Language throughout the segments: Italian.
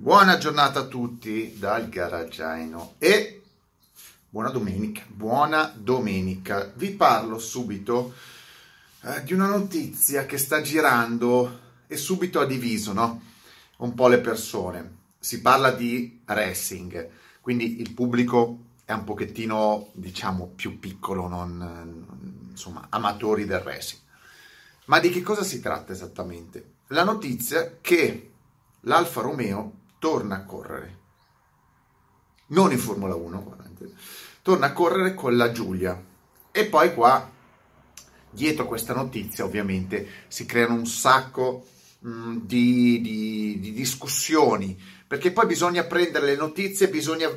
Buona giornata a tutti dal garaggiaino e buona domenica, buona domenica. Vi parlo subito eh, di una notizia che sta girando e subito ha diviso no? un po' le persone. Si parla di racing, quindi il pubblico è un pochettino, diciamo, più piccolo, non, insomma, amatori del racing. Ma di che cosa si tratta esattamente? La notizia che l'Alfa Romeo torna a correre. Non in Formula 1, torna a correre con la Giulia. E poi qua, dietro questa notizia, ovviamente, si creano un sacco mh, mm, di, di, di discussioni, perché poi bisogna prendere le notizie, bisogna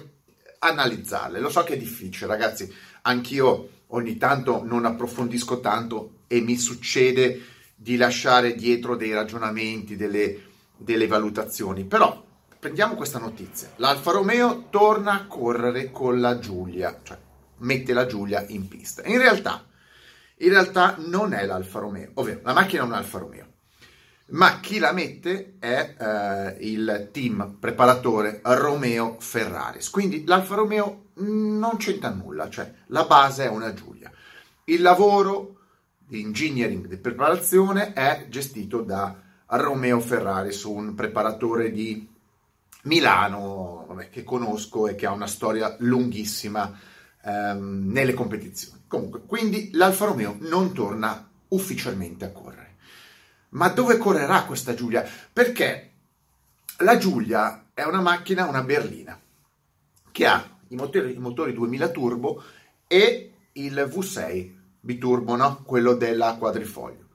analizzarle. Lo so che è difficile, ragazzi, anch'io ogni tanto non approfondisco tanto e mi succede di lasciare dietro dei ragionamenti, delle, delle valutazioni, però prendiamo questa notizia. L'Alfa Romeo torna a correre con la Giulia, cioè mette la Giulia in pista. In realtà, in realtà non è l'Alfa Romeo, ovvero la macchina è un Alfa Romeo, ma chi la mette è eh, il team preparatore Romeo Ferraris. Quindi l'Alfa Romeo non c'entra nulla, cioè la base è una Giulia. Il lavoro di engineering di preparazione è gestito da Romeo Ferraris, un preparatore di Milano, vabbè, che conosco e che ha una storia lunghissima ehm, nelle competizioni. Comunque, quindi l'Alfa Romeo non torna ufficialmente a correre. Ma dove correrà questa Giulia? Perché la Giulia è una macchina, una berlina, che ha i motori, i motori 2000 turbo e il V6 biturbo, no? quello della quadrifoglio.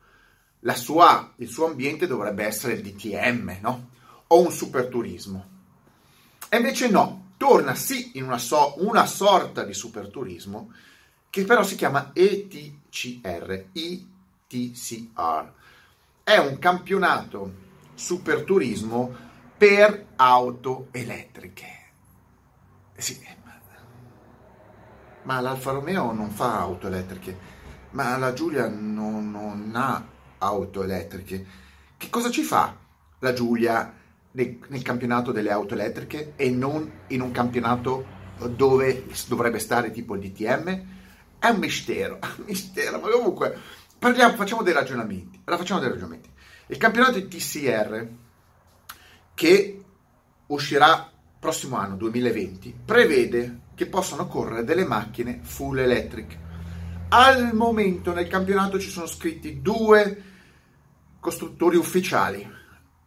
Sua, il suo ambiente dovrebbe essere il DTM, no? O un superturismo. E invece no, torna sì in una, so- una sorta di superturismo che però si chiama ETCR, ETCR. È un campionato superturismo per auto elettriche. Eh sì, ma, ma l'Alfa Romeo non fa auto elettriche, ma la Giulia non, non ha auto elettriche. Che cosa ci fa la Giulia nel, nel campionato delle auto elettriche e non in un campionato dove dovrebbe stare tipo il DTM? È un mistero, un mistero, ma comunque parliamo, facciamo dei ragionamenti. Allora facciamo dei ragionamenti. Il campionato di TCR che uscirà prossimo anno 2020 prevede che possano correre delle macchine full electric. Al momento nel campionato ci sono scritti due costruttori ufficiali,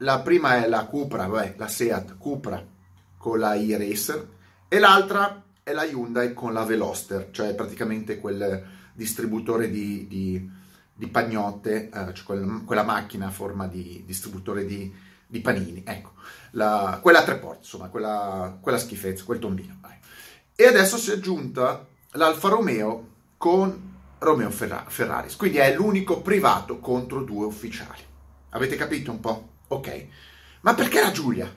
la prima è la Cupra, beh, la Seat Cupra con la e-Racer e l'altra è la Hyundai con la Veloster, cioè praticamente quel distributore di, di, di pagnotte, eh, cioè quel, quella macchina a forma di distributore di, di panini, ecco, la, quella a tre porte, insomma, quella, quella schifezza, quel tombino. Vai. E adesso si è aggiunta l'Alfa Romeo con Romeo Ferra- Ferraris, quindi è l'unico privato contro due ufficiali. Avete capito un po'? Ok, ma perché la Giulia?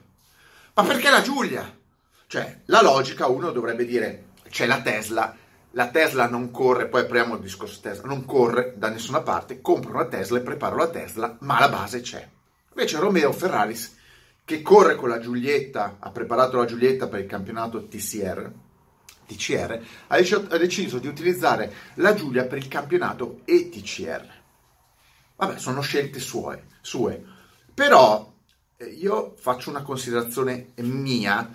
Ma perché la Giulia? Cioè, la logica uno dovrebbe dire, c'è la Tesla, la Tesla non corre, poi apriamo il discorso Tesla, non corre da nessuna parte, compro una Tesla e preparo la Tesla, ma la base c'è. Invece Romeo Ferraris, che corre con la Giulietta, ha preparato la Giulietta per il campionato TCR, TCR ha deciso di utilizzare la Giulia per il campionato ETCR. Vabbè, sono scelte sue, sue. Però eh, io faccio una considerazione mia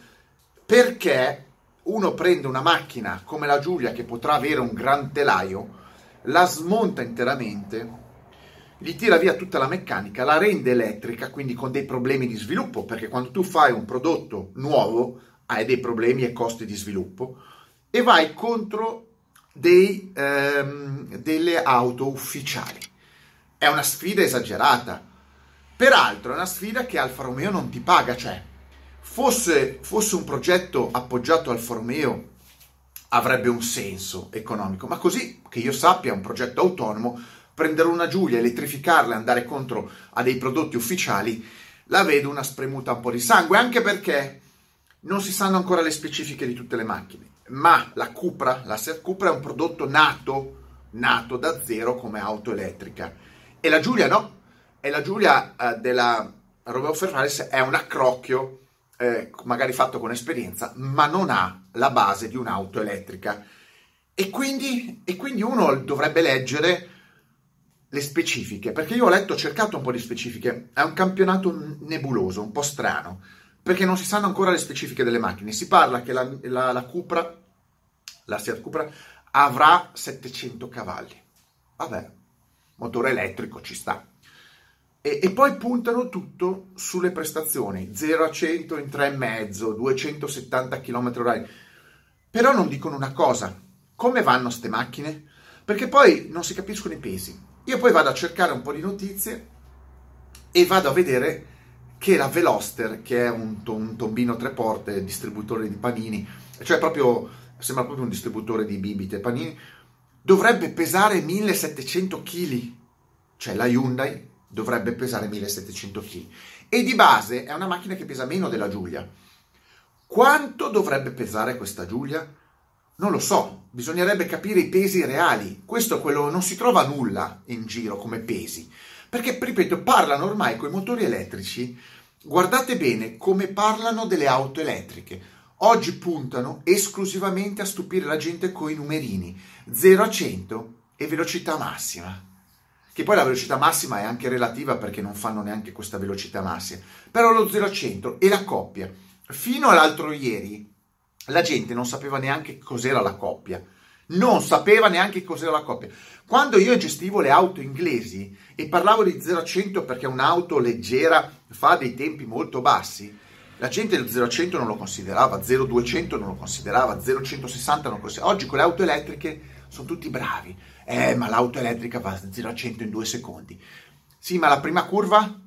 perché uno prende una macchina come la Giulia che potrà avere un gran telaio, la smonta interamente, gli tira via tutta la meccanica, la rende elettrica, quindi con dei problemi di sviluppo, perché quando tu fai un prodotto nuovo hai dei problemi e costi di sviluppo, e vai contro dei, ehm, delle auto ufficiali. È una sfida esagerata Peraltro è una sfida che Alfa Romeo non ti paga, cioè fosse, fosse un progetto appoggiato Alfa Romeo avrebbe un senso economico, ma così che io sappia un progetto autonomo, prendere una Giulia, elettrificarla e andare contro a dei prodotti ufficiali, la vedo una spremuta un po' di sangue, anche perché non si sanno ancora le specifiche di tutte le macchine, ma la Cupra, la Seat Cupra è un prodotto nato, nato da zero come auto elettrica. E la Giulia no, e la Giulia eh, della Romeo Ferraris è un accrocchio eh, magari fatto con esperienza, ma non ha la base di un'auto elettrica. E quindi, e quindi uno dovrebbe leggere le specifiche, perché io ho letto, ho cercato un po' di specifiche, è un campionato nebuloso, un po' strano, perché non si sanno ancora le specifiche delle macchine. Si parla che la, la, la Cupra, la Seat Cupra, avrà 700 cavalli. Vabbè, motore elettrico ci sta. E, e, poi puntano tutto sulle prestazioni, 0 a 100 in 3,5, 270 km/h. Però non dicono una cosa, come vanno queste macchine? Perché poi non si capiscono i pesi. Io poi vado a cercare un po' di notizie e vado a vedere che la Veloster, che è un, un tombino tre porte, distributore di panini, cioè proprio, sembra proprio un distributore di bibite panini, dovrebbe pesare 1700 kg. Cioè la Hyundai dovrebbe pesare 1700 kg. E di base è una macchina che pesa meno della Giulia. Quanto dovrebbe pesare questa Giulia? Non lo so, bisognerebbe capire i pesi reali. Questo quello non si trova nulla in giro come pesi. Perché, ripeto, parlano ormai con i motori elettrici. Guardate bene come parlano delle auto elettriche. Oggi puntano esclusivamente a stupire la gente con i numerini 0 a 100 e velocità massima che poi la velocità massima è anche relativa perché non fanno neanche questa velocità massima, però lo 0 a 100 e la coppia. Fino all'altro ieri la gente non sapeva neanche cos'era la coppia, non sapeva neanche cos'era la coppia. Quando io gestivo le auto inglesi e parlavo di 0 a 100 perché un'auto leggera fa dei tempi molto bassi, la gente del 0 a 100 non lo considerava, 0 a 200 non lo considerava, 0 a 160 non lo considerava. Oggi con le auto elettriche sono tutti bravi eh, ma l'auto elettrica va da 0 a 100 in due secondi. Sì, ma la prima curva?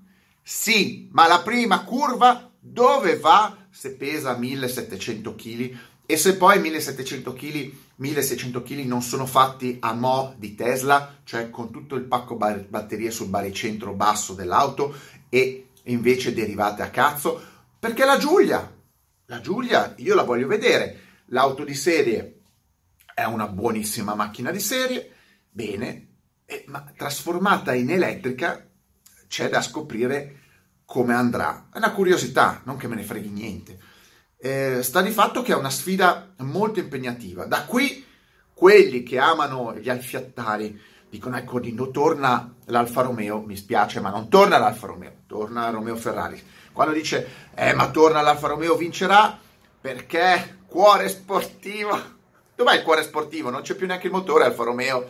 Sì, ma la prima curva dove va se pesa 1700 kg? E se poi 1700 kg, 1600 kg non sono fatti a mo' di Tesla, cioè con tutto il pacco bar- batterie sul baricentro basso dell'auto e invece derivate a cazzo? Perché la Giulia, la Giulia io la voglio vedere. L'auto di serie è una buonissima macchina di serie, Bene, eh, ma trasformata in elettrica c'è da scoprire come andrà. È una curiosità, non che me ne freghi niente. Eh, sta di fatto che è una sfida molto impegnativa. Da qui quelli che amano gli alfiattari dicono ecco Dino torna l'Alfa Romeo, mi spiace ma non torna l'Alfa Romeo, torna Romeo Ferrari. Quando dice eh ma torna l'Alfa Romeo vincerà perché cuore sportivo. Dov'è il cuore sportivo? Non c'è più neanche il motore Alfa Romeo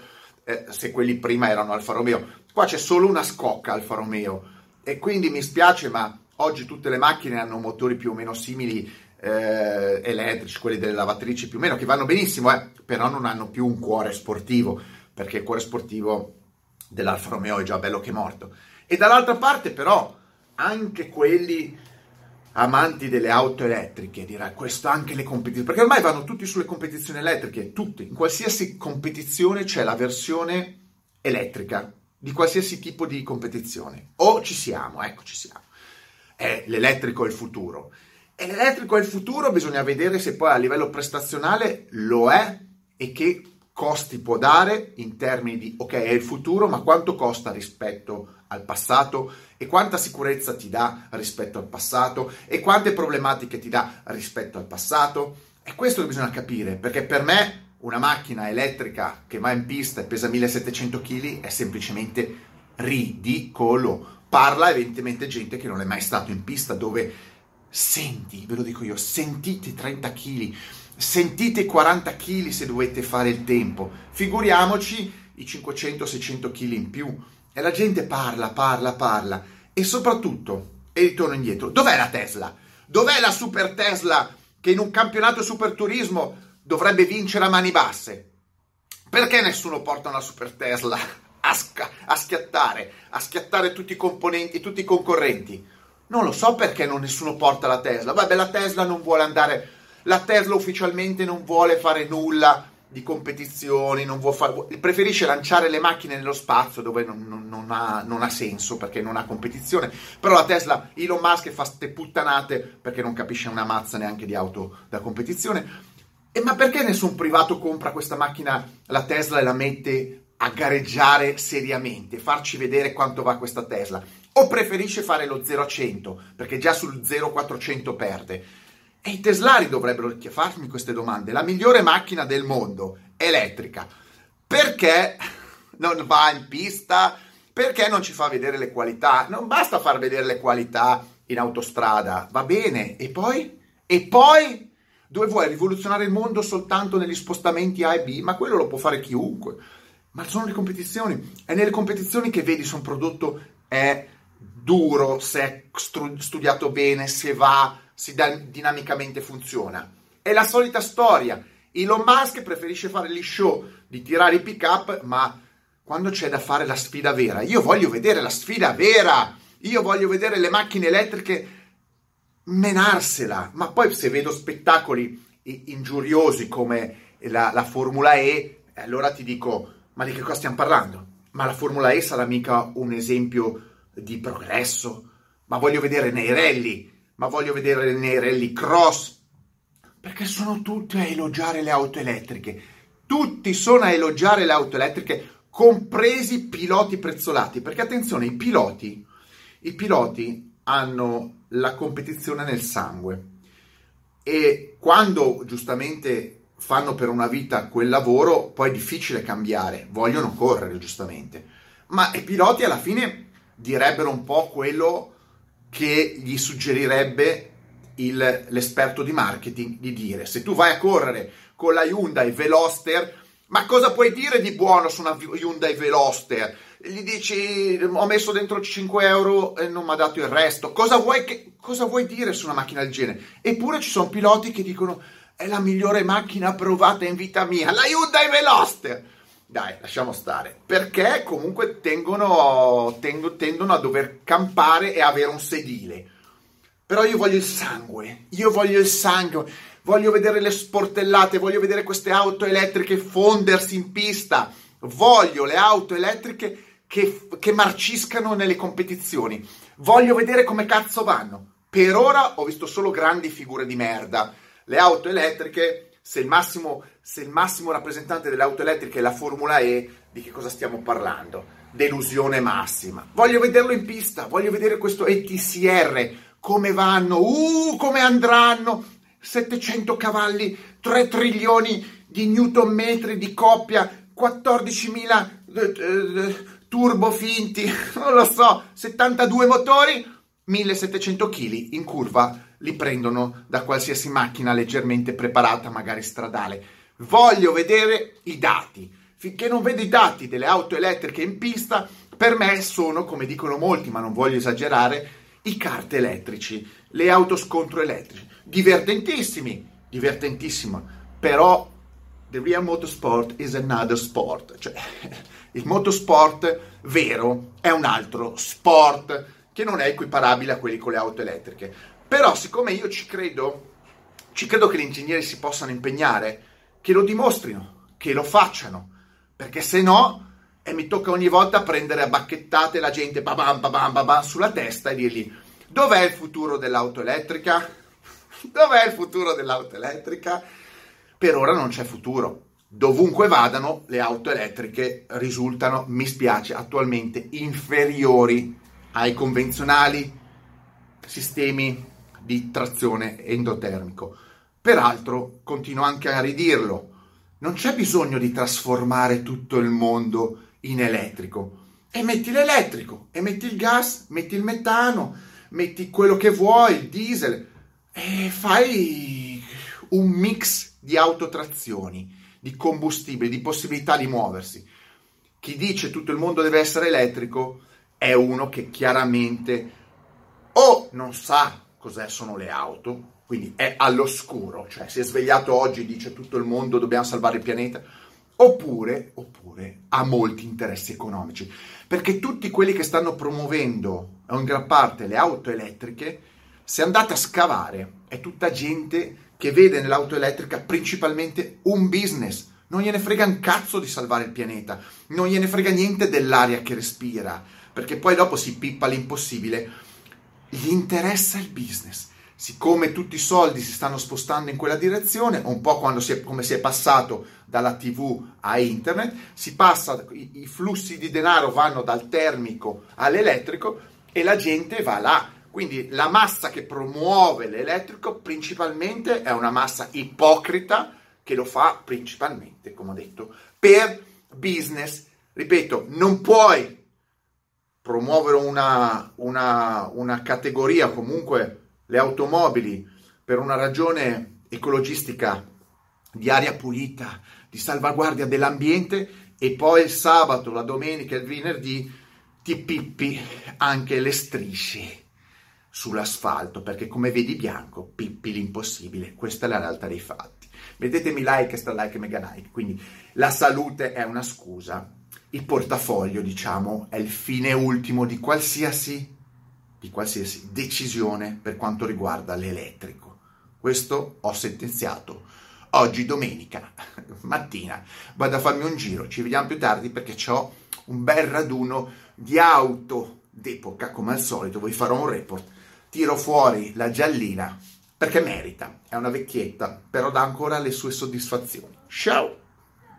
eh, se quelli prima erano Alfa Romeo. Qua c'è solo una scocca Alfa Romeo e quindi mi spiace, ma oggi tutte le macchine hanno motori più o meno simili eh, elettrici, quelli delle lavatrici più o meno, che vanno benissimo, eh, però non hanno più un cuore sportivo, perché il cuore sportivo dell'Alfa Romeo è già bello che morto. E dall'altra parte però anche quelli amanti delle auto elettriche, dirà questo anche le competizioni, perché ormai vanno tutti sulle competizioni elettriche, tutti, in qualsiasi competizione c'è la versione elettrica di qualsiasi tipo di competizione. O ci siamo, ecco ci siamo. È l'elettrico è il futuro. E l'elettrico è il futuro, bisogna vedere se poi a livello prestazionale lo è e che costi può dare in termini di ok, è il futuro, ma quanto costa rispetto al passato e quanta sicurezza ti dà rispetto al passato e quante problematiche ti dà rispetto al passato. È questo che bisogna capire, perché per me una macchina elettrica che va in pista e pesa 1700 kg è semplicemente ridicolo. Parla evidentemente gente che non è mai stato in pista dove senti, ve lo dico io, sentite 30 kg, sentite 40 kg se dovete fare il tempo. Figuriamoci i 500-600 kg in più e la gente parla, parla, parla. E soprattutto, e ritorno indietro, dov'è la Tesla? Dov'è la super Tesla che in un campionato super turismo dovrebbe vincere a mani basse? Perché nessuno porta una super Tesla a, sca- a schiattare, a schiattare tutti i componenti, tutti i concorrenti? Non lo so perché non nessuno porta la Tesla. Vabbè, la Tesla non vuole andare, la Tesla ufficialmente non vuole fare nulla di competizioni, fare, preferisce lanciare le macchine nello spazio dove non, non, non, ha, non, ha, senso perché non ha competizione. Però la Tesla, Elon Musk fa ste puttanate perché non capisce una mazza neanche di auto da competizione. E ma perché nessun privato compra questa macchina, la Tesla, e la mette a gareggiare seriamente, farci vedere quanto va questa Tesla? o preferisce fare lo 0 a 100 perché già sul 0 400 perde? E i teslari dovrebbero farmi queste domande. La migliore macchina del mondo, elettrica, perché non va in pista? Perché non ci fa vedere le qualità? Non basta far vedere le qualità in autostrada, va bene. E poi? E poi? Dove vuoi rivoluzionare il mondo soltanto negli spostamenti A e B? Ma quello lo può fare chiunque. Ma sono le competizioni. È nelle competizioni che vedi se un prodotto è duro, se è studiato bene, se va, se dinamicamente funziona. È la solita storia. Elon Musk preferisce fare gli show di tirare i pick up, ma quando c'è da fare la sfida vera, io voglio vedere la sfida vera. Io voglio vedere le macchine elettriche menarsela, ma poi se vedo spettacoli ingiuriosi come la, la Formula E, allora ti dico, ma di che cosa stiamo parlando? Ma la Formula E sarà mica un esempio di progresso? Ma voglio vedere nei rally, ma voglio vedere nei rally cross, perché sono tutti a elogiare le auto elettriche. Tutti sono a elogiare le auto elettriche, compresi piloti prezzolati, perché attenzione, i piloti, i piloti hanno la competizione nel sangue. E quando giustamente fanno per una vita quel lavoro, poi è difficile cambiare, vogliono correre giustamente, ma i piloti alla fine direbbero un po' quello che gli suggerirebbe il, l'esperto di marketing di dire se tu vai a correre con la Hyundai Veloster ma cosa puoi dire di buono su una Hyundai Veloster? Gli dici ho messo dentro 5 euro e non mi ha dato il resto. Cosa vuoi, che, cosa vuoi dire su una macchina del genere? Eppure ci sono piloti che dicono è la migliore macchina provata in vita mia, la Hyundai Veloster. Dai, lasciamo stare. Perché comunque tengono, tengo, tendono a dover campare e avere un sedile. Però io voglio il sangue, io voglio il sangue voglio vedere le sportellate, voglio vedere queste auto elettriche fondersi in pista, voglio le auto elettriche che, che marciscano nelle competizioni, voglio vedere come cazzo vanno. Per ora ho visto solo grandi figure di merda. Le auto elettriche, se il massimo, se il massimo rappresentante delle auto elettriche è la Formula E, di che cosa stiamo parlando? Delusione massima. Voglio vederlo in pista, voglio vedere questo ETCR, come vanno, uh, come andranno, 700 cavalli, 3 trilioni di newton metri di coppia, 14.000 eh, eh, turbo finti, non lo so, 72 motori, 1700 kg in curva li prendono da qualsiasi macchina leggermente preparata, magari stradale. Voglio vedere i dati. Finché non vedo i dati delle auto elettriche in pista, per me sono, come dicono molti, ma non voglio esagerare, i kart elettrici, le auto scontro elettrici divertentissimi, divertentissima, però the real motorsport is another sport, cioè il motorsport vero è un altro sport che non è equiparabile a quelli con le auto elettriche. Però siccome io ci credo, ci credo che gli ingegneri si possano impegnare, che lo dimostrino, che lo facciano, perché se no e mi tocca ogni volta prendere a bacchettate la gente babam, babam, babam, sulla testa e dirgli dov'è il futuro dell'auto elettrica? Dov'è il futuro dell'auto elettrica? Per ora non c'è futuro. Dovunque vadano, le auto elettriche risultano, mi spiace, attualmente inferiori ai convenzionali sistemi di trazione endotermico. Peraltro, continuo anche a ridirlo, non c'è bisogno di trasformare tutto il mondo in elettrico. E metti l'elettrico, e metti il gas, metti il metano, metti quello che vuoi, il diesel, e fai un mix di autotrazioni, di combustibili, di possibilità di muoversi. Chi dice tutto il mondo deve essere elettrico è uno che chiaramente o non sa cos'è sono le auto, quindi è all'oscuro, cioè si è svegliato oggi e dice tutto il mondo dobbiamo salvare il pianeta, oppure, oppure ha molti interessi economici, perché tutti quelli che stanno promuovendo in gran parte le auto elettriche se andate a scavare, è tutta gente che vede nell'auto elettrica principalmente un business. Non gliene frega un cazzo di salvare il pianeta, non gliene frega niente dell'aria che respira, perché poi dopo si pippa l'impossibile. Gli interessa il business. Siccome tutti i soldi si stanno spostando in quella direzione, un po' si è, come si è passato dalla TV a internet, si passa, i, i flussi di denaro vanno dal termico all'elettrico, e la gente va là. Quindi la massa che promuove l'elettrico principalmente è una massa ipocrita che lo fa principalmente, come ho detto, per business. Ripeto, non puoi promuovere una, una, una categoria, comunque le automobili, per una ragione ecologistica di aria pulita, di salvaguardia dell'ambiente e poi il sabato, la domenica e il venerdì ti pippi anche le strisce sull'asfalto perché come vedi bianco pippi l'impossibile. Questa è la realtà dei fatti. Vedetemi like, stra like mega like. Quindi la salute è una scusa il portafoglio diciamo è il fine ultimo di qualsiasi di qualsiasi decisione per quanto riguarda l'elettrico. Questo ho sentenziato oggi domenica mattina. Vado a farmi un giro ci vediamo più tardi perché ho un bel raduno di auto d'epoca come al solito. Vi farò un report tiro fuori la giallina perché merita è una vecchietta però dà ancora le sue soddisfazioni. Ciao